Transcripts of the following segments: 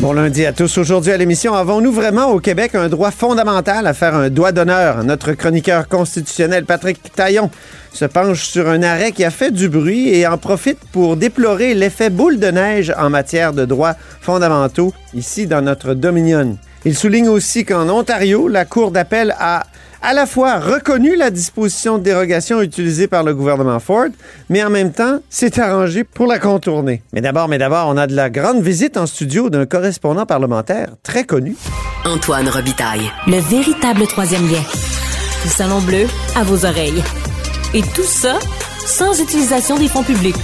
Bon lundi à tous. Aujourd'hui à l'émission, avons-nous vraiment au Québec un droit fondamental à faire un doigt d'honneur? Notre chroniqueur constitutionnel Patrick Taillon se penche sur un arrêt qui a fait du bruit et en profite pour déplorer l'effet boule de neige en matière de droits fondamentaux ici dans notre Dominion. Il souligne aussi qu'en Ontario, la Cour d'appel a à la fois reconnu la disposition de dérogation utilisée par le gouvernement Ford, mais en même temps s'est arrangé pour la contourner. Mais d'abord, mais d'abord, on a de la grande visite en studio d'un correspondant parlementaire très connu. Antoine Robitaille. Le véritable troisième lien. Du salon bleu à vos oreilles. Et tout ça sans utilisation des fonds publics.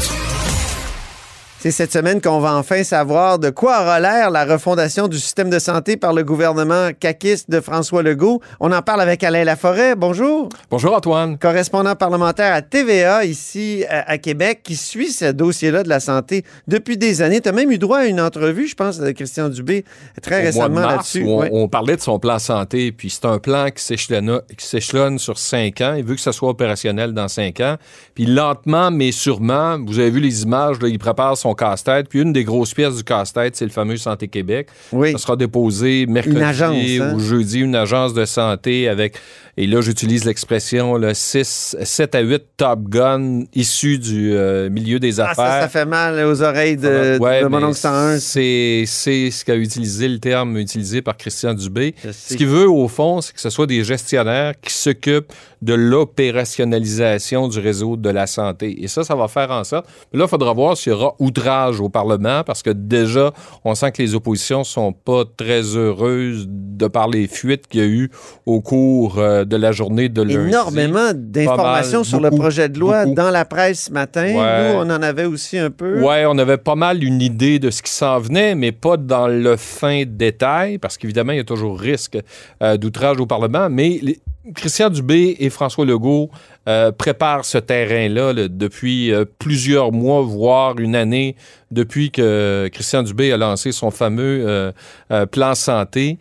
C'est cette semaine qu'on va enfin savoir de quoi aura l'air la refondation du système de santé par le gouvernement caquiste de François Legault. On en parle avec Alain Laforêt. Bonjour. Bonjour Antoine. Correspondant parlementaire à TVA ici à, Québec qui suit ce dossier-là de la santé depuis des années. Tu as même eu droit à une entrevue, je pense, de Christian Dubé très récemment là-dessus. On, on, parlait de son plan santé, puis c'est un plan qui s'échelonne sur cinq ans. Il veut que ça soit opérationnel dans cinq ans. Puis lentement, mais sûrement, vous avez vu les images, là, il prépare son casse-tête. Puis une des grosses pièces du casse-tête, c'est le fameux Santé Québec. Oui. Ça sera déposé mercredi agence, hein? ou jeudi, une agence de santé avec, et là j'utilise l'expression, 6, 7 à 8 Top Gun issus du euh, milieu des ah, affaires. Ça, ça fait mal aux oreilles de, ouais, de mon oncle 101. C'est ce qu'a utilisé le terme utilisé par Christian Dubé. Ce qu'il veut, au fond, c'est que ce soit des gestionnaires qui s'occupent de l'opérationnalisation du réseau de la santé. Et ça, ça va faire en sorte. Mais là, il faudra voir s'il y aura outrage au Parlement parce que déjà, on sent que les oppositions sont pas très heureuses de par les fuites qu'il y a eu au cours euh, de la journée de lundi. Énormément d'informations sur beaucoup, le projet de loi beaucoup. dans la presse ce matin. Ouais. Nous, on en avait aussi un peu. Ouais, on avait pas mal une idée de ce qui s'en venait, mais pas dans le fin détail, parce qu'évidemment, il y a toujours risque euh, d'outrage au Parlement. Mais les- Christian Dubé et François Legault euh, préparent ce terrain-là là, depuis euh, plusieurs mois, voire une année, depuis que Christian Dubé a lancé son fameux euh, plan santé.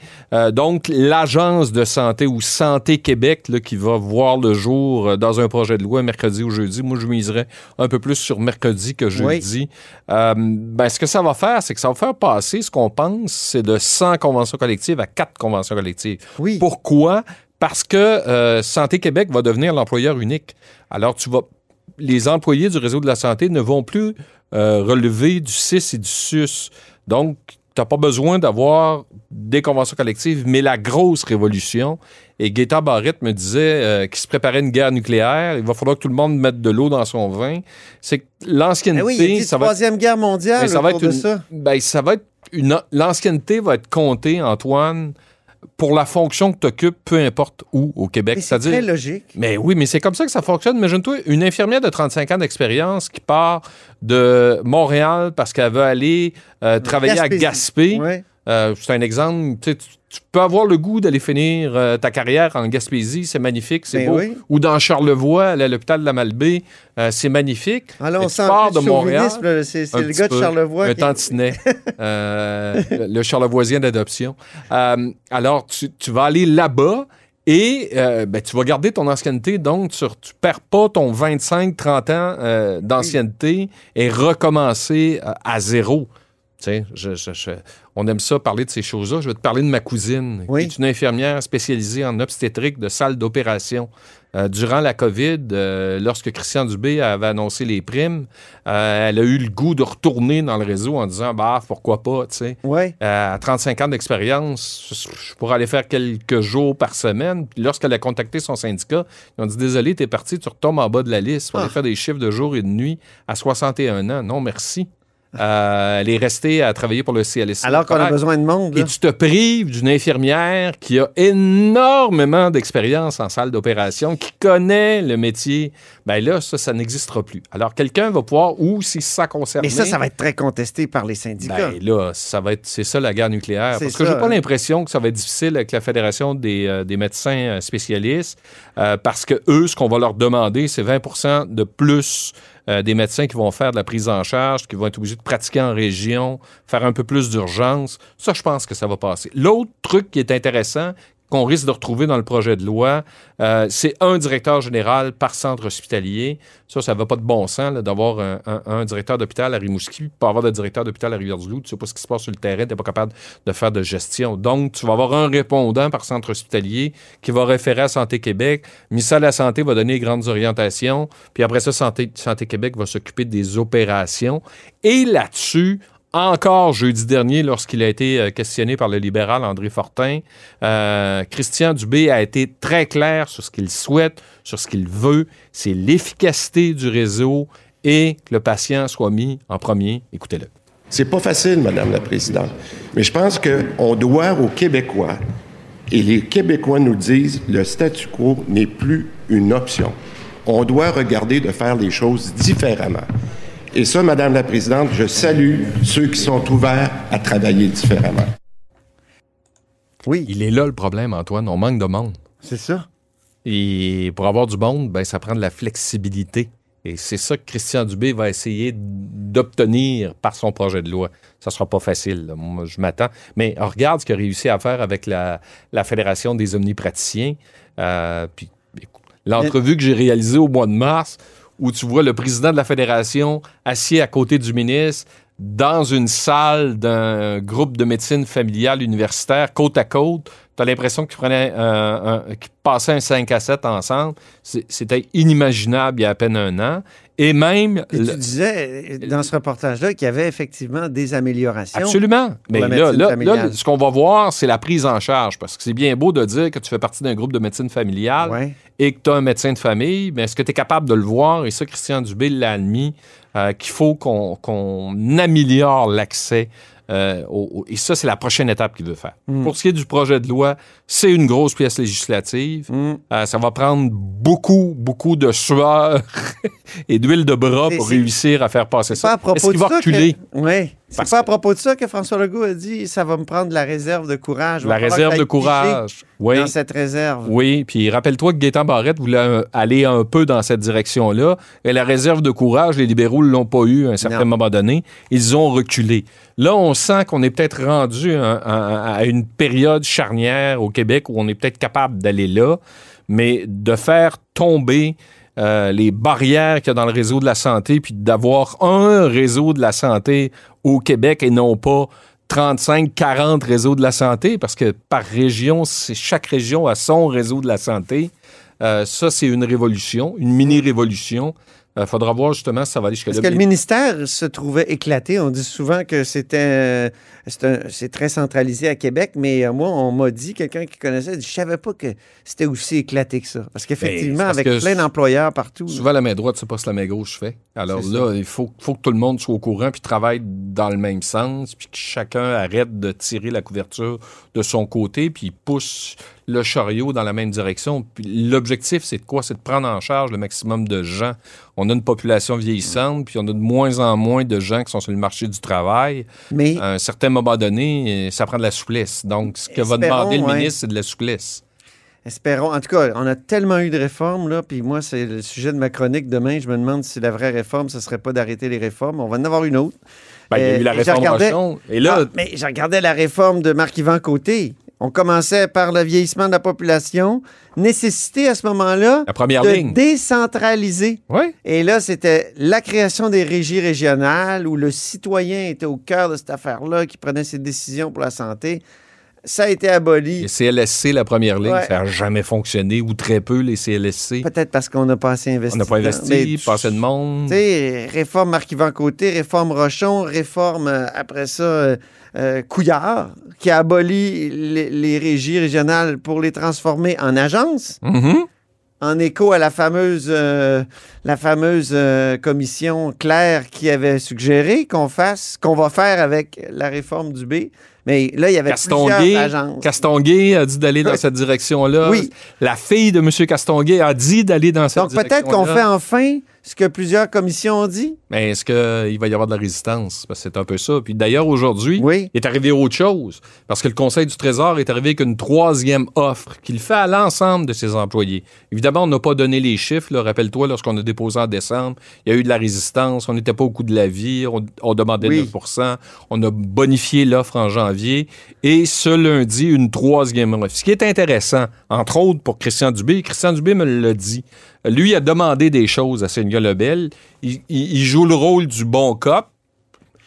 Donc, l'agence de santé ou Santé Québec là, qui va voir le jour dans un projet de loi mercredi ou jeudi. Moi, je miserais un peu plus sur mercredi que Oui. jeudi. Euh, ben, ce que ça va faire, c'est que ça va faire passer ce qu'on pense, c'est de 100 conventions collectives à 4 conventions collectives. Oui. Pourquoi? Parce que euh, Santé Québec va devenir l'employeur unique. Alors, tu vas. Les employés du réseau de la santé ne vont plus euh, relever du CIS et du SUS. Donc, tu n'as pas besoin d'avoir des conventions collectives, mais la grosse révolution, et Gaétan Barrette me disait euh, qu'il se préparait une guerre nucléaire, il va falloir que tout le monde mette de l'eau dans son vin, c'est que l'ancienneté, Ah oui, il a dit ça va être Troisième Guerre mondiale ça va être de une, ça. ben, ça va être une l'ancienneté va être comptée Antoine pour la fonction que tu occupes peu importe où au Québec, Mais c'est très logique. mais oui, mais c'est comme ça que ça fonctionne. Imagine-toi une infirmière de 35 ans d'expérience qui part de Montréal parce qu'elle veut aller euh, travailler à Gaspé. Ouais. Euh, c'est un exemple. Tu, peux avoir le goût d'aller finir euh, ta carrière en Gaspésie, c'est magnifique, c'est Ben beau. oui. Ou dans Charlevoix, à l'hôpital de la Malbaie, euh, c'est magnifique. Alors, Mais on sent de Montréal. C'est le gars de peu. Charlevoix. Un qui- tantinet. Euh, le le charlevoisien d'adoption. Euh, alors, tu, tu vas aller là-bas et euh, ben, tu vas garder ton ancienneté. Donc, tu, tu perds pas ton 25-30 ans euh, d'ancienneté et recommencer euh, à zéro. Tu sais, je- je- je- on aime ça parler de ces choses-là. Je vais te parler de ma cousine, Oui. qui est une infirmière spécialisée en obstétrique de salle d'opération. Euh, durant la COVID, euh, lorsque Christian Dubé avait annoncé les primes, euh, elle a eu le goût de retourner dans le réseau en disant bah pourquoi pas, tu sais. Ouais. À 35 ans d'expérience, je- pourrais aller faire quelques jours par semaine. Puis lorsqu'elle a contacté son syndicat, ils ont dit Désolé, t'es parti, tu retombes en bas de la liste pour Ah. faire des chiffres de jour et de nuit à 61 ans. Non, merci. Euh, elle est restée à travailler pour le CLSC. Alors qu'on a besoin de monde. là. Et tu te prives d'une infirmière qui a énormément d'expérience en salle d'opération, qui connaît le métier. Ben là, ça, ça n'existera plus. Alors, quelqu'un va pouvoir, ou si ça concerne. Mais ça, ça va être très contesté par les syndicats. Ben là, ça va être, c'est ça la guerre nucléaire. Parce que j'ai pas hein. l'impression que ça va être difficile avec la Fédération des, euh, des médecins euh, spécialistes, euh, parce que eux, ce qu'on va leur demander, c'est 20% de plus euh, des médecins qui vont faire de la prise en charge, qui vont être obligés de pratiquer en région, faire un peu plus d'urgence. Ça, je pense que ça va passer. L'autre truc qui est intéressant, qu'on risque de retrouver dans le projet de loi, euh, c'est un directeur général par centre hospitalier. Ça, ça ne va pas de bon sens d'avoir un, directeur d'hôpital à Rimouski, pas avoir de directeur d'hôpital à Rivière-du-Loup. Tu sais pas ce qui se passe sur le terrain, tu n'es pas capable de faire de gestion. Donc, tu vas avoir un répondant par centre hospitalier qui va référer à Santé Québec. de la Santé va donner les grandes orientations, puis après ça, Santé Québec va s'occuper des opérations. Et là-dessus, encore jeudi dernier, lorsqu'il a été euh, questionné par le libéral André Fortin, euh, Christian Dubé a été très clair sur ce qu'il souhaite, sur ce qu'il veut. C'est l'efficacité du réseau et que le patient soit mis en premier. Écoutez-le. C'est pas facile, Madame la Présidente. Mais je pense qu'on doit aux Québécois, et les Québécois nous disent, le statu quo n'est plus une option. On doit regarder de faire les choses différemment. Et ça, Madame la Présidente, je salue ceux qui sont ouverts à travailler différemment. Oui, Il est là le problème, Antoine. On manque de monde. c'est ça. Et pour avoir du monde, ben, ça prend de la flexibilité. Et c'est ça que Christian Dubé va essayer d'obtenir par son projet de loi. Ça sera pas facile, là. moi je m'attends. Mais on regarde ce qu'il a réussi à faire avec la, la Fédération des omnipraticiens. Euh, puis, l'entrevue que j'ai réalisée au mois de mars, où tu vois le président de la Fédération assis à côté du ministre dans une salle d'un groupe de médecine familiale universitaire, côte à côte. Tu as l'impression qu'ils passaient un 5 à 7 ensemble. C'était inimaginable il y a à peine un an. Et même. Et le- tu disais euh, dans ce reportage-là qu'il y avait effectivement des améliorations. Absolument. Mais là, là, là, ce qu'on va voir, c'est la prise en charge. Parce que c'est bien beau de dire que tu fais partie d'un groupe de médecine familiale Ouais. et que tu as un médecin de famille, mais est-ce que tu es capable de le voir? Et ça, Christian Dubé l'a admis, euh, qu'il faut qu'on qu'on améliore l'accès. euh, au- au- et ça, c'est la prochaine étape qu'il veut faire. Mm. Pour ce qui est du projet de loi, c'est une grosse pièce législative. Mm. Euh, ça va prendre beaucoup, beaucoup de sueur et d'huile de bras pour réussir à faire passer ça. Est-ce qu'il va ça reculer? que... Oui. C'est pas à propos de ça que François Legault a dit ça va me prendre la réserve de courage. La réserve de courage. Oui. Dans cette réserve. Oui, puis rappelle-toi que Gaétan Barrette voulait aller un peu dans cette direction-là. Et la réserve de courage, les libéraux ne l'ont pas eu à un certain Non. moment donné. Ils ont reculé. Là, on sent qu'on est peut-être rendu à, à- à une période charnière au Québec où on est peut-être capable d'aller là, mais de faire tomber euh, les barrières qu'il y a dans le réseau de la santé, puis d'avoir un réseau de la santé au Québec et non pas 35, 40 réseaux de la santé, parce que par région, chaque région a son réseau de la santé. Euh, ça, c'est une révolution, une mini-révolution. Il faudra voir justement si ça va aller jusqu'à Parce là. que le ministère se trouvait éclaté. On dit souvent que c'était euh, c'est très centralisé à Québec, mais euh, moi, on m'a dit, quelqu'un qui connaissait, dit, je savais pas que c'était aussi éclaté que ça. Parce qu'effectivement, Ben, parce avec que plein d'employeurs partout. Souvent, la main droite, c'est pas ce que la main gauche fait. Alors là, il faut, faut que tout le monde soit au courant puis travaille dans le même sens, puis que chacun arrête de tirer la couverture de son côté, puis pousse le chariot dans la même direction. Puis l'objectif, c'est de quoi? C'est de prendre en charge le maximum de gens. On a une population vieillissante, puis on a de moins en moins de gens qui sont sur le marché du travail. mais À un certain moment donné, ça prend de la souplesse. Donc, ce que va demander le ouais. ministre, c'est de la souplesse. espérons. En tout cas, on a tellement eu de réformes, là, puis moi, c'est le sujet de ma chronique demain. Je me demande si la vraie réforme, ce serait pas d'arrêter les réformes. On va en avoir une autre. Ben, il y a Euh, eu la et je réforme regardais- Rochon. Et là, mais je regardais la réforme de Marc-Yvan Côté. On commençait par le vieillissement de la population, nécessité à ce moment-là la première de ligne. décentraliser. Oui. Et là, c'était la création des régies régionales où le citoyen était au cœur de cette affaire-là, qui prenait ses décisions pour la santé. Ça a été aboli. Les CLSC, la première ligne, Ouais. ça n'a jamais fonctionné, ou très peu, les CLSC. Peut-être parce qu'on n'a pas assez investi. On n'a pas investi, Mais pas assez de monde. Tu sais, réforme Marc-Yvan Côté, réforme Rochon, réforme, euh, après ça, euh, euh, Couillard, qui a aboli les, les régies régionales pour les transformer en agences, Mhm. En écho à la fameuse, euh, la fameuse euh, commission Claire qui avait suggéré qu'on fasse, qu'on va faire avec la réforme du B. Mais là, il y avait Castonguay, plusieurs agences. Castonguay a dit d'aller dans cette direction-là. Oui. La fille de M. Castonguay a dit d'aller dans cette Donc direction-là. peut-être qu'on fait enfin ce que plusieurs commissions ont dit? Mais est-ce qu'il va y avoir de la résistance? Parce que c'est un peu ça. Puis d'ailleurs, aujourd'hui, Oui. il est arrivé autre chose. Parce que le Conseil du Trésor est arrivé avec une troisième offre qu'il fait à l'ensemble de ses employés. Évidemment, on n'a pas donné les chiffres. Rappelle-toi, lorsqu'on a déposé en décembre, il y a eu de la résistance. On n'était pas au coût de la vie. On, on demandait Oui. 9% On a bonifié l'offre en janvier. Et ce lundi, une troisième offre. Ce qui est intéressant, entre autres pour Christian Dubé, Christian Dubé me l'a dit. Lui a demandé des choses à Seigneur Lebel. Il, il- il joue le rôle du bon cop.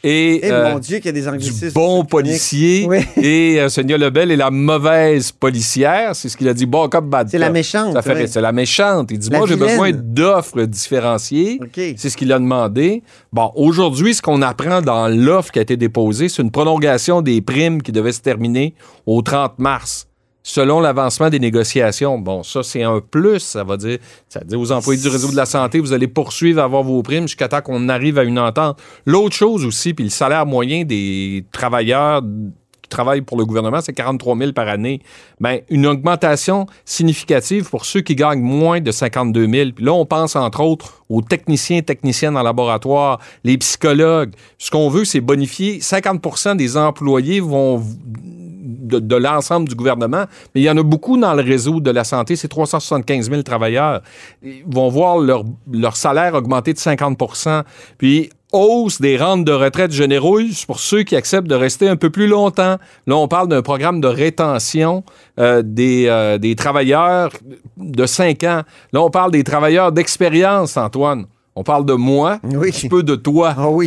Et, Eh euh, mon Dieu, qu'il y a des du bon policier Oui. et euh, Sonia Lebel est la mauvaise policière. C'est ce qu'il a dit. Bon cop, bad C'est la méchante, Ça fait. C'est la méchante. Il dit, La moi, j'ai besoin d'offres différenciées. C'est ce qu'il a demandé. Bon, aujourd'hui, ce qu'on apprend dans l'offre qui a été déposée, c'est une prolongation des primes qui devait se terminer au 30 mars. Selon l'avancement des négociations, bon, ça, c'est un plus. Ça va dire, ça dit aux employés du réseau de la santé, vous allez poursuivre à avoir vos primes jusqu'à temps qu'on arrive à une entente. L'autre chose aussi, puis le salaire moyen des travailleurs qui travaillent pour le gouvernement, c'est 43 000 par année. Bien, une augmentation significative pour ceux qui gagnent moins de 52 000. Puis là, on pense entre autres aux techniciens, techniciennes en laboratoire, les psychologues. Ce qu'on veut, c'est bonifier 50 des employés vont de, l'ensemble du gouvernement, mais il y en a beaucoup dans le réseau de la santé, c'est 375 000 travailleurs. Vont voir leur, salaire augmenter de 50 Puis, hausse des rentes de retraite généreuses pour ceux qui acceptent de rester un peu plus longtemps. Là, on parle d'un programme de rétention euh, des, euh, des travailleurs de 5 ans. Là, on parle des travailleurs d'expérience, Antoine. On parle de moi, Oui. un petit peu de toi, Ah oui.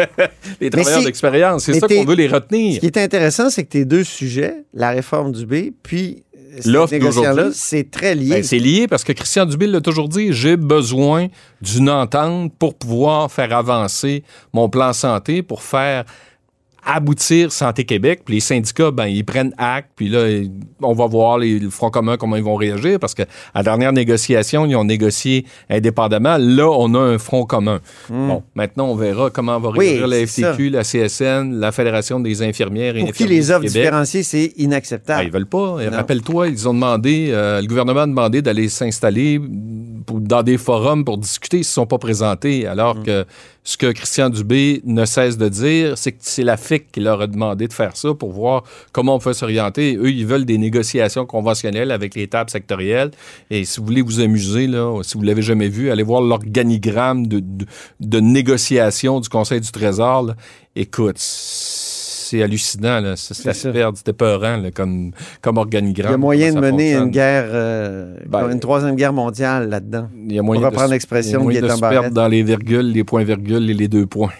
les travailleurs d'expérience. C'est ça qu'on veut les retenir. Ce qui est intéressant, c'est que tes deux sujets, la réforme du B, puis L'offre d'aujourd'hui. c'est très lié. Ben, c'est lié parce que Christian Dubé l'a toujours dit, j'ai besoin d'une entente pour pouvoir faire avancer mon plan santé, pour faire aboutir Santé Québec. Puis les syndicats, ben, ils prennent acte. Puis là, on va voir les, le Front commun comment ils vont réagir parce que à la dernière négociation, ils ont négocié indépendamment. Là, on a un Front commun. Bon, maintenant, on verra comment va Hmm. Oui, réagir la FTQ, la CSN, la Fédération des infirmières et Pour qui les offres différenciées, c'est inacceptable. ils veulent pas. Rappelle-toi, ils ont demandé, euh, le gouvernement a demandé d'aller s'installer dans des forums pour discuter. Ils ne se sont pas présentés. Alors Mm. que ce que Christian Dubé ne cesse de dire, c'est que c'est la FIC qui leur a demandé de faire ça pour voir comment on peut s'orienter. Eux, ils veulent des négociations conventionnelles avec les tables sectorielles. Et si vous voulez vous amuser, là, si vous l'avez jamais vu, allez voir l'organigramme de, de, de négociation du Conseil du Trésor. là. Écoute, c'est hallucinant. là. Ça, C'est. C'était peurant là, comme, comme organigramme. Il y a moyen de mener fonctionne. une guerre, euh, Ben, une troisième guerre mondiale là-dedans. Il y a moyen Pour de reprendre se- l'expression il y a de moyen de Gaétan se perdre dans les virgules, les points-virgules et les deux points.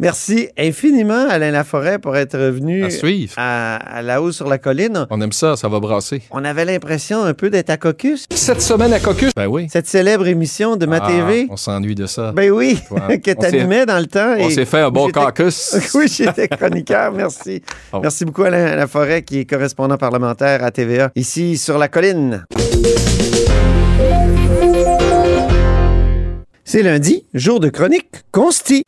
Merci infiniment, Alain Laforêt, pour être revenu À suivre. à, à la haut sur la colline. On aime ça, ça va brasser. On avait l'impression un peu d'être à Caucus, Cette semaine à Caucus? Ben oui. cette célèbre émission de ma Ah, TV. On s'ennuie de ça. Ben oui, Ouais. que On s'est- t'animais dans le temps. on s'est fait un bon caucus. oui, j'étais chroniqueur, merci. Oh. Merci beaucoup Alain Laforêt, qui est correspondant parlementaire à TVA, ici sur la colline. C'est lundi, jour de chronique consti.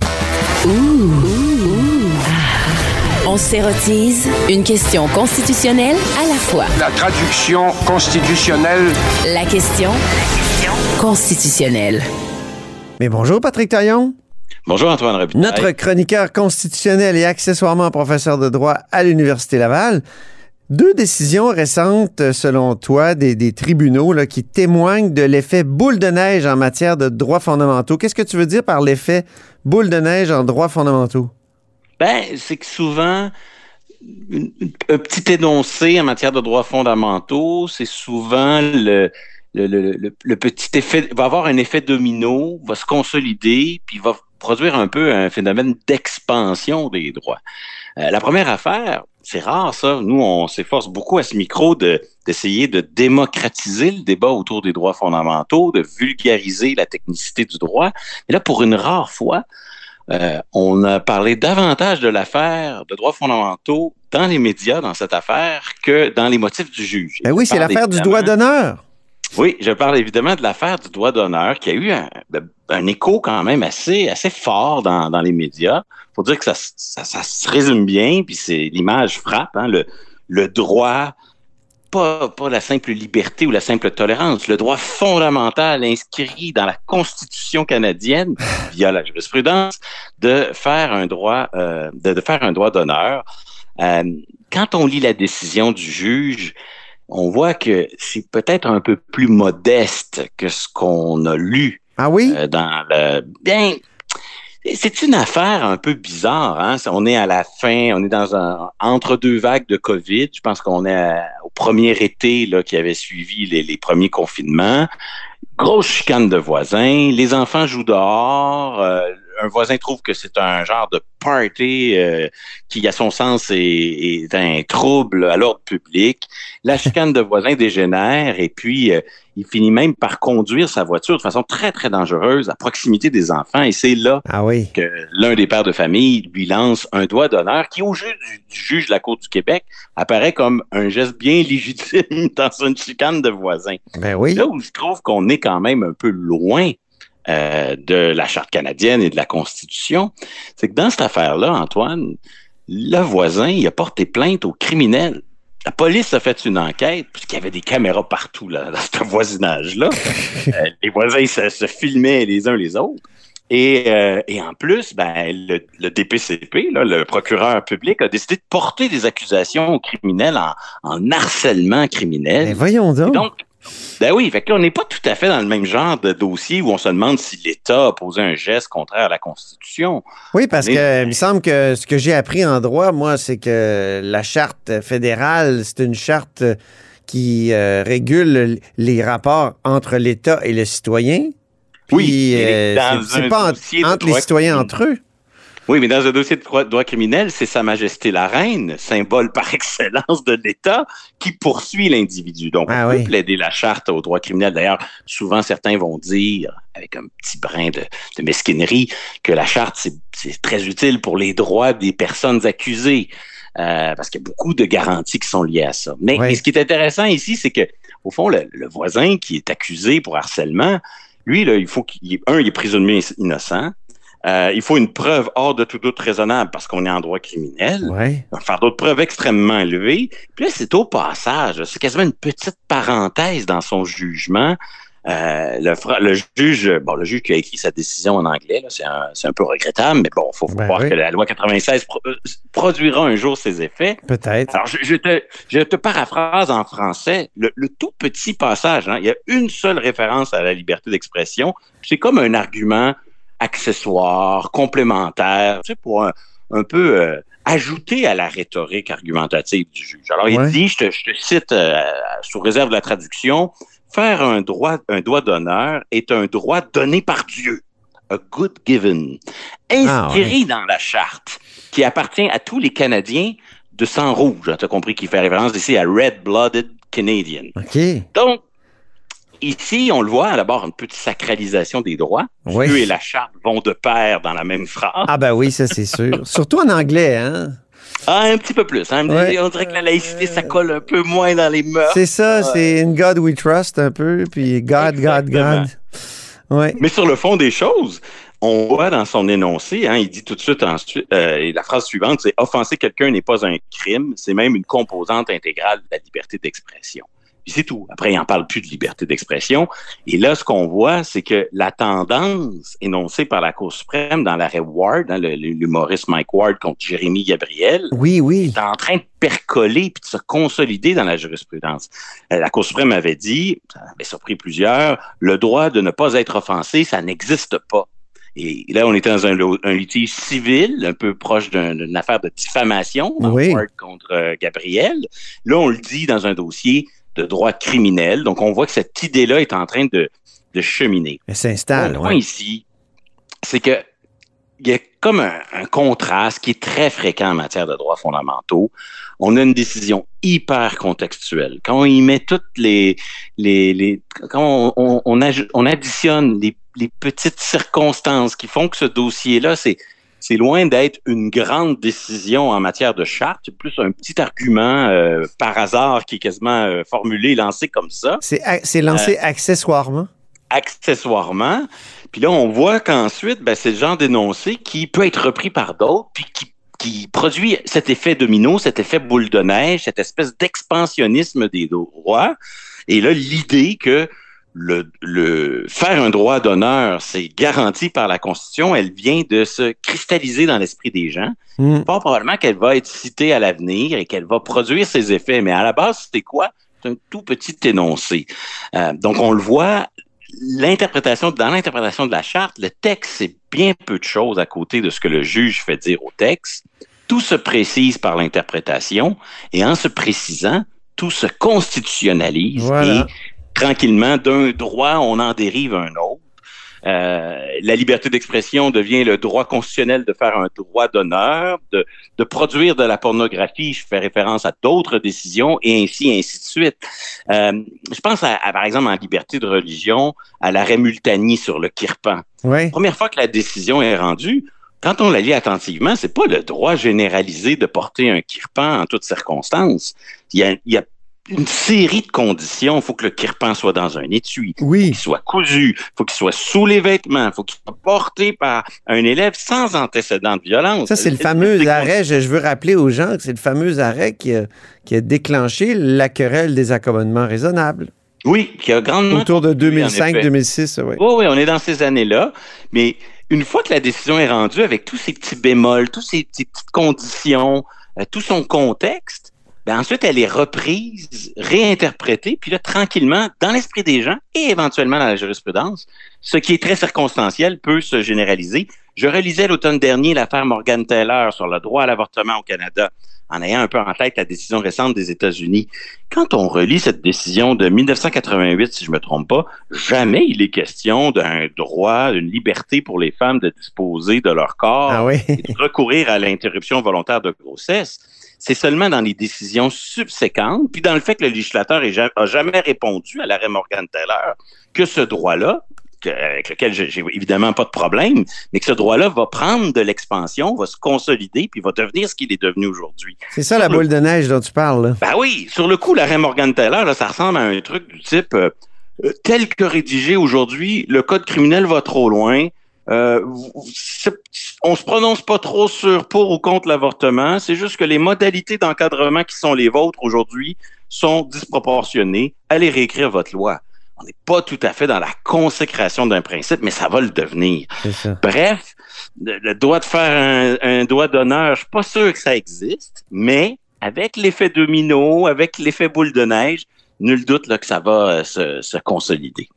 On s'érotise une question constitutionnelle à la fois. La traduction constitutionnelle La question constitutionnelle. Mais bonjour Patrick Taillon, Bonjour Antoine Robitaille. notre chroniqueur constitutionnel et accessoirement professeur de droit à l'Université Laval. Deux décisions récentes, selon toi, des, des tribunaux là, qui témoignent de l'effet boule de neige en matière de droits fondamentaux. Qu'est-ce que tu veux dire par l'effet boule de neige en droits fondamentaux? Ben, c'est que souvent, un petit énoncé en matière de droits fondamentaux, c'est souvent le- le petit effet, va avoir un effet domino, va se consolider, puis va produire un peu un phénomène d'expansion des droits. Euh, la première affaire, c'est rare ça. Nous, on s'efforce beaucoup à ce micro de d'essayer de démocratiser le débat autour des droits fondamentaux, de vulgariser la technicité du droit. Et là, pour une rare fois, euh, on a parlé davantage de l'affaire de droits fondamentaux dans les médias dans cette affaire que dans les motifs du juge. Ben oui, c'est l'affaire du droit d'honneur. Oui, je parle évidemment de l'affaire du droit d'honneur qui a eu un, un écho quand même assez, assez fort dans, dans les médias. faut dire que ça, ça, ça se résume bien, puis c'est l'image frappe, hein, le, le droit pas, pas la simple liberté ou la simple tolérance, le droit fondamental inscrit dans la Constitution canadienne via la jurisprudence de faire un droit, euh, de, de, faire un droit d'honneur. Euh, quand on lit la décision du juge, on voit que c'est peut-être un peu plus modeste que ce qu'on a lu. Ah oui? Euh, dans le bien. C'est une affaire un peu bizarre. Hein? On est à la fin, on est dans un entre deux vagues de COVID. Je pense qu'on est à, au premier été là, qui avait suivi les, les, premiers confinements. Grosse chicane de voisins. Les enfants jouent dehors. Euh, un voisin trouve que c'est un genre de party euh, qui, à son sens, est, est un trouble à l'ordre public. La chicane de voisins dégénère et puis euh, il finit même par conduire sa voiture de façon très, très dangereuse à proximité des enfants. Et c'est là ah oui. que l'un des pères de famille lui lance un doigt d'honneur qui, au juge du, du, juge de la Cour du Québec, apparaît comme un geste bien légitime dans une chicane de voisins. Ben oui. Là où je trouve qu'on est quand même un peu loin euh, de la Charte canadienne et de la Constitution, c'est que dans cette affaire-là, Antoine, le voisin, il a porté plainte au criminel. La police a fait une enquête, puisqu'il y avait des caméras partout là, dans ce voisinage-là. euh, les voisins se, se, filmaient les uns les autres. Et, euh, et en plus, ben, le, le DPCP, là, le procureur public, a décidé de porter des accusations aux criminels en, en harcèlement criminel. Mais voyons donc. Et donc ben oui, fait que là, on n'est pas tout à fait dans le même genre de dossier où on se demande si l'État a posé un geste contraire à la Constitution. Oui, parce que il me semble que ce que j'ai appris en droit, moi, c'est que la charte fédérale, c'est une charte qui euh, régule les rapports entre l'État et le citoyen. Puis, oui, euh, c'est pas entre les citoyens entre eux. Oui, mais dans un dossier de droit, droit criminel, c'est Sa Majesté la Reine, symbole par excellence de l'État, qui poursuit l'individu. Donc, ah on oui. peut plaider la charte au droit criminel. D'ailleurs, souvent, certains vont dire, avec un petit brin de, de mesquinerie, que la charte, c'est très utile pour les droits des personnes accusées. Euh, parce qu'il y a beaucoup de garanties qui sont liées à ça. Mais, oui. mais ce qui est intéressant ici, c'est que, au fond, le, le, voisin qui est accusé pour harcèlement, lui, là, il faut qu'il, un, il est présumé innocent. Euh, il faut une preuve hors de tout doute raisonnable parce qu'on est en droit criminel. Ouais. Un fardeau de preuve extrêmement élevé. Puis là, c'est au passage. C'est quasiment une petite parenthèse dans son jugement. Euh, le, le, juge, bon, le juge qui a écrit sa décision en anglais, c'est un, un, peu regrettable, mais bon, il faut, faut ben voir oui. que la loi 96 pro produira un jour ses effets. Peut-être. Alors, je, je, te, je te paraphrase en français le, le tout petit passage. Hein, il y a une seule référence à la liberté d'expression. C'est comme un argument accessoire, complémentaire, tu sais, pour un, un peu euh, ajouter à la rhétorique argumentative du juge. Alors, ouais. il dit, je te, je te cite euh, sous réserve de la traduction, faire un droit, un droit d'honneur est un droit donné par Dieu, a good given, inscrit ah, ouais. dans la charte, qui appartient à tous les Canadiens de sang rouge. Tu as compris qu'il fait référence ici à red-blooded Canadian. Okay. Donc, Ici, on le voit, d'abord, une petite sacralisation des droits. Oui. Dieu et la charte vont de pair dans la même phrase. Ah ben oui, ça c'est sûr. Surtout en anglais, hein? Ah, un petit peu plus. Hein? Ouais. On dirait que la laïcité, ça colle un peu moins dans les mœurs. C'est ça, c'est In God We Trust un peu, puis God, Exactement. God, God. Ouais. Mais sur le fond des choses, on voit dans son énoncé, hein, il dit tout de suite ensuite, euh, la phrase suivante, c'est offenser quelqu'un n'est pas un crime, c'est même une composante intégrale de la liberté d'expression. Puis c'est tout. Après, il n'en parle plus de liberté d'expression. Et là, ce qu'on voit, c'est que la tendance énoncée par la Cour suprême dans l'arrêt Ward, hein, l'humoriste Mike Ward contre Jérémy Gabriel, oui, oui. est en train de percoler puis de se consolider dans la jurisprudence. Euh, la Cour suprême avait dit, ça avait surpris plusieurs, le droit de ne pas être offensé, ça n'existe pas. Et là, on était dans un, un litige civil, un peu proche d'une un, affaire de diffamation oui. Ward contre euh, Gabriel. Là, on le dit dans un dossier de droit criminel. Donc, on voit que cette idée-là est en train de, de cheminer. Elle s'installe. Le point ici, c'est que il y a comme un, un, contraste qui est très fréquent en matière de droits fondamentaux. On a une décision hyper contextuelle. Quand on y met toutes les, les, les quand on, on, on additionne les, les petites circonstances qui font que ce dossier-là, c'est c'est loin d'être une grande décision en matière de charte, c'est plus un petit argument euh, par hasard qui est quasiment euh, formulé, lancé comme ça. C'est lancé euh, accessoirement? Accessoirement. Puis là, on voit qu'ensuite, ben, c'est le genre d'énoncé qui peut être repris par d'autres, puis qui, qui produit cet effet domino, cet effet boule de neige, cette espèce d'expansionnisme des droits. Et là, l'idée que le, le, faire un droit d'honneur, c'est garanti par la Constitution, elle vient de se cristalliser dans l'esprit des gens. Mm. Pas probablement qu'elle va être citée à l'avenir et qu'elle va produire ses effets, mais à la base, c'était quoi? C'est un tout petit énoncé. Euh, donc, on le voit, l'interprétation, dans l'interprétation de la charte, le texte, c'est bien peu de choses à côté de ce que le juge fait dire au texte. Tout se précise par l'interprétation et en se précisant, tout se constitutionnalise Voilà. et tranquillement, d'un droit, on en dérive un autre. Euh, la liberté d'expression devient le droit constitutionnel de faire un droit d'honneur, de, de produire de la pornographie, je fais référence à d'autres décisions, et ainsi, ainsi de suite. Euh, je pense, à, à, par exemple, en liberté de religion, à l'arrêt Multani sur le Kirpan. Oui. Première fois que la décision est rendue, quand on la lit attentivement, c'est pas le droit généralisé de porter un kirpan en toutes circonstances. Il y a, il y a une série de conditions. Il faut que le kirpan soit dans un étui, Oui. qu'il soit cousu, il faut qu'il soit sous les vêtements, il faut qu'il soit porté par un élève sans antécédent de violence. Ça, c'est le fameux arrêt. Je, je veux rappeler aux gens que c'est le fameux arrêt qui a, qui a déclenché la querelle des accommodements raisonnables. Oui, qui a grandement Autour de contribué, en effet. 2005-2006, oui. Oui, oui, on est dans ces années-là. Mais une fois que la décision est rendue avec tous ces petits bémols, tous ces, ces petites conditions, euh, tout son contexte, ben ensuite, elle est reprise, réinterprétée, puis là, tranquillement, dans l'esprit des gens et éventuellement dans la jurisprudence, ce qui est très circonstanciel peut se généraliser. Je relisais l'automne dernier l'affaire Morgan Taylor sur le droit à l'avortement au Canada, en ayant un peu en tête la décision récente des États-Unis. Quand on relit cette décision de 1988, si je me trompe pas, jamais il est question d'un droit, d'une liberté pour les femmes de disposer de leur corps Ah oui. et de recourir à l'interruption volontaire de grossesse. C'est seulement dans les décisions subséquentes, puis dans le fait que le législateur ait ja- a jamais répondu à l'arrêt Morgan Taylor, que ce droit-là, avec lequel j'ai évidemment pas de problème, mais que ce droit-là va prendre de l'expansion, va se consolider, puis va devenir ce qu'il est devenu aujourd'hui. C'est ça la boule de neige dont tu parles. là. Ben oui, sur le coup, l'arrêt Morgan Taylor, là, ça ressemble à un truc du type euh, euh, tel que rédigé aujourd'hui, le code criminel va trop loin. Euh, on se prononce pas trop sur pour ou contre l'avortement. C'est juste que les modalités d'encadrement qui sont les vôtres aujourd'hui sont disproportionnées. Allez réécrire votre loi. On n'est pas tout à fait dans la consécration d'un principe, mais ça va le devenir. Bref, le, le droit de faire un, un droit d'honneur, je suis pas sûr que ça existe, mais avec l'effet domino, avec l'effet boule de neige, nul doute là, que ça va euh, se, se consolider.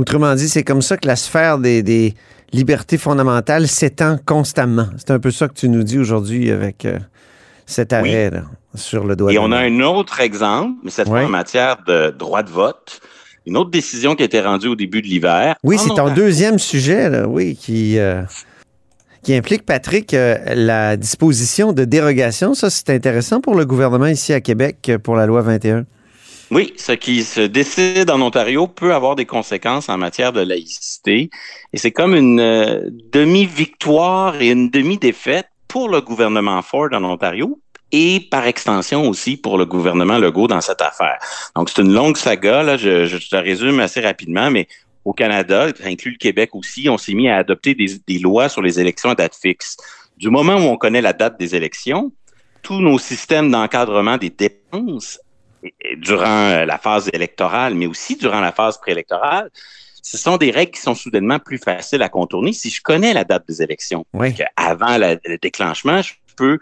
Autrement dit, c'est comme ça que la sphère des, des libertés fondamentales s'étend constamment. C'est un peu ça que tu nous dis aujourd'hui avec euh, cet arrêt là, sur le doigt Et de on a un autre exemple, mais cette fois en matière de droit de vote. Une autre décision qui a été rendue au début de l'hiver. Oui, c'est ton deuxième sujet, là, oui, qui, euh, qui implique, Patrick, euh, la disposition de dérogation. Ça, c'est intéressant pour le gouvernement ici à Québec pour la loi 21. Oui, ce qui se décide en Ontario peut avoir des conséquences en matière de laïcité. Et c'est comme une euh, demi-victoire et une demi-défaite pour le gouvernement Ford en Ontario et par extension aussi pour le gouvernement Legault dans cette affaire. Donc, c'est une longue saga. Là, je, je te résume assez rapidement, mais au Canada, ça inclut le Québec aussi, on s'est mis à adopter des, des lois sur les élections à date fixe. Du moment où on connaît la date des élections, tous nos systèmes d'encadrement des dépenses durant euh, la phase électorale, mais aussi durant la phase préélectorale, ce sont des règles qui sont soudainement plus faciles à contourner si je connais la date des élections. Oui. Avant la- le déclenchement, je peux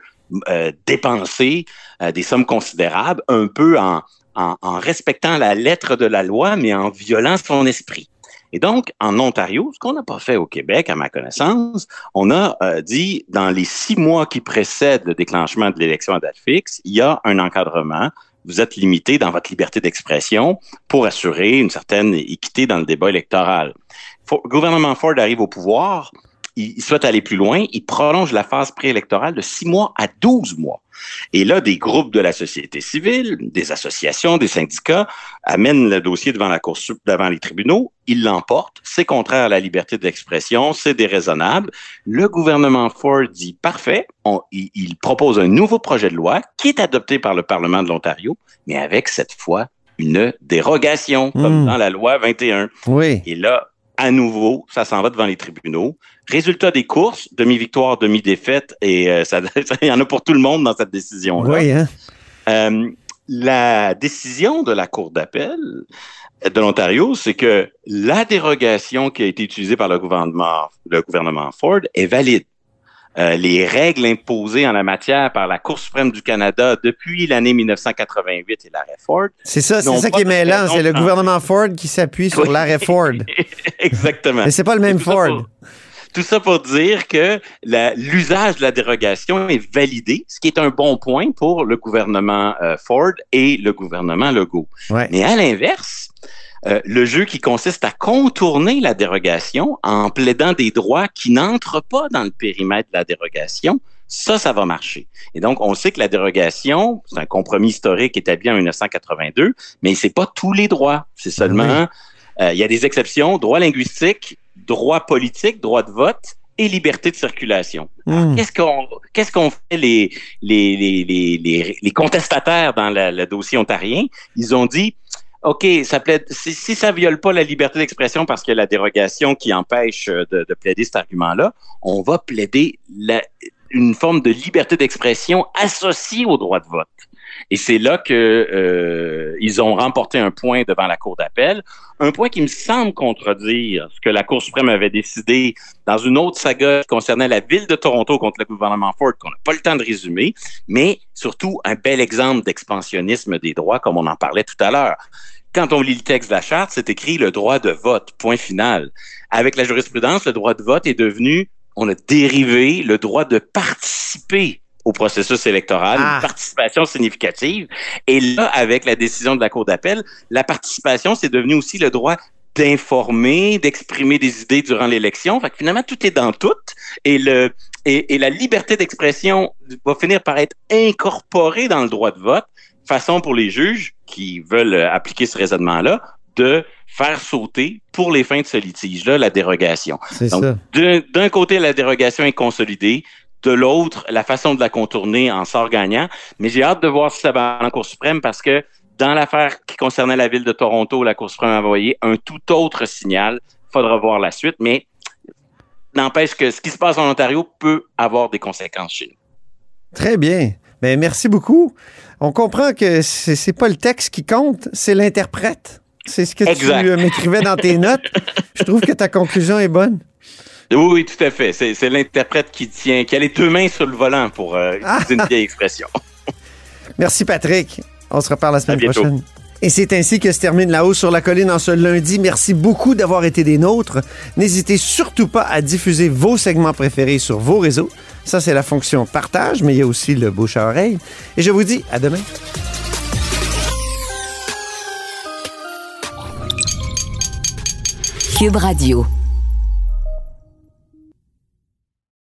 euh, dépenser euh, des sommes considérables un peu en, en, en respectant la lettre de la loi, mais en violant son esprit. Et donc, en Ontario, ce qu'on n'a pas fait au Québec, à ma connaissance, on a euh, dit dans les six mois qui précèdent le déclenchement de l'élection à date fixe, il y a un encadrement. Vous êtes limité dans votre liberté d'expression pour assurer une certaine équité dans le débat électoral. Le gouvernement Ford arrive au pouvoir, il, souhaite aller plus loin, il prolonge la phase préélectorale de six mois à 12 mois. Et là, des groupes de la société civile, des associations, des syndicats amènent le dossier devant la Cour devant les tribunaux, ils l'emportent, c'est contraire à la liberté d'expression, c'est déraisonnable. Le gouvernement Ford dit parfait, on- il, il propose un nouveau projet de loi qui est adopté par le Parlement de l'Ontario, mais avec cette fois une dérogation, comme Mm. dans la loi 21. Oui. Et là, à nouveau, ça s'en va devant les tribunaux. Résultat des courses, demi-victoire, demi-défaite, et euh, ça, il y en a pour tout le monde dans cette décision-là. Oui, hein? Euh, la décision de la Cour d'appel de l'Ontario, c'est que la dérogation qui a été utilisée par le gouvernement, le gouvernement Ford est valide. Euh, les règles imposées en la matière par la Cour suprême du Canada depuis l'année 1988 et l'arrêt Ford. C'est ça, c'est ça qui est mêlant. C'est le gouvernement Ford qui s'appuie sur l'arrêt Ford. Exactement. Mais c'est pas le même Tout ça Ford. pour- Tout ça pour dire que la- l'usage de la dérogation est validé, ce qui est un bon point pour le gouvernement euh, Ford et le gouvernement Legault. Ouais. Mais à l'inverse, euh, le jeu qui consiste à contourner la dérogation en plaidant des droits qui n'entrent pas dans le périmètre de la dérogation, ça, ça va marcher. Et donc, on sait que la dérogation, c'est un compromis historique établi en 1982, mais c'est pas tous les droits. C'est seulement, euh, il y a des exceptions, droit linguistique, droit politique, droit de vote et liberté de circulation. Hmm. Qu'est-ce qu'on qu'est-ce qu'on fait les les, les, les, les, les contestataires dans la- le dossier ontarien? Ils ont dit OK, ça plaide, si, si ça viole pas la liberté d'expression parce que la dérogation qui empêche euh, de, de plaider cet argument-là, on va plaider la- une forme de liberté d'expression associée au droit de vote. Et c'est là que euh, ils ont remporté un point devant la Cour d'appel, un point qui me semble contredire ce que la Cour suprême avait décidé dans une autre saga qui concernait la ville de Toronto contre le gouvernement Ford, qu'on n'a pas le temps de résumer, mais surtout un bel exemple d'expansionnisme des droits, comme on en parlait tout à l'heure. Quand on lit le texte de la charte, c'est écrit le droit de vote, point final. Avec la jurisprudence, le droit de vote est devenu, on a dérivé le droit de participer au processus électoral, Ah. une participation significative. Et là, avec la décision de la Cour d'appel, la participation, c'est devenu aussi le droit d'informer, d'exprimer des idées durant l'élection. Fait que finalement, tout est dans tout. Et, le, et, et la liberté d'expression va finir par être incorporée dans le droit de vote, façon pour les juges qui veulent euh, appliquer ce raisonnement-là de faire sauter pour les fins de ce litige-là la dérogation. C'est Donc, d'un côté, la dérogation est consolidée. De l'autre, la façon de la contourner en sort gagnant. Mais j'ai hâte de voir si ça va en Cour suprême parce que dans l'affaire qui concernait la ville de Toronto, la Cour suprême a envoyé un tout autre signal. Faudra voir la suite, mais n'empêche que ce qui se passe en Ontario peut avoir des conséquences chez nous. Très bien. Ben, merci beaucoup. On comprend que c'est pas le texte qui compte, c'est l'interprète. C'est ce que Exact. tu euh, m'écrivais dans tes notes. Je trouve que ta conclusion est bonne. Oui, oui, tout à fait. C'est c'est l'interprète qui tient, qui a les deux mains sur le volant pour euh, utiliser une vieille expression. Merci Patrick. On se reparle la semaine prochaine. Et c'est ainsi que se termine la hausse sur la colline en ce lundi. Merci beaucoup d'avoir été des nôtres. N'hésitez surtout pas à diffuser vos segments préférés sur vos réseaux. Ça, c'est la fonction partage, mais il y a aussi le bouche à oreille. Et je vous dis à demain. Cube Radio.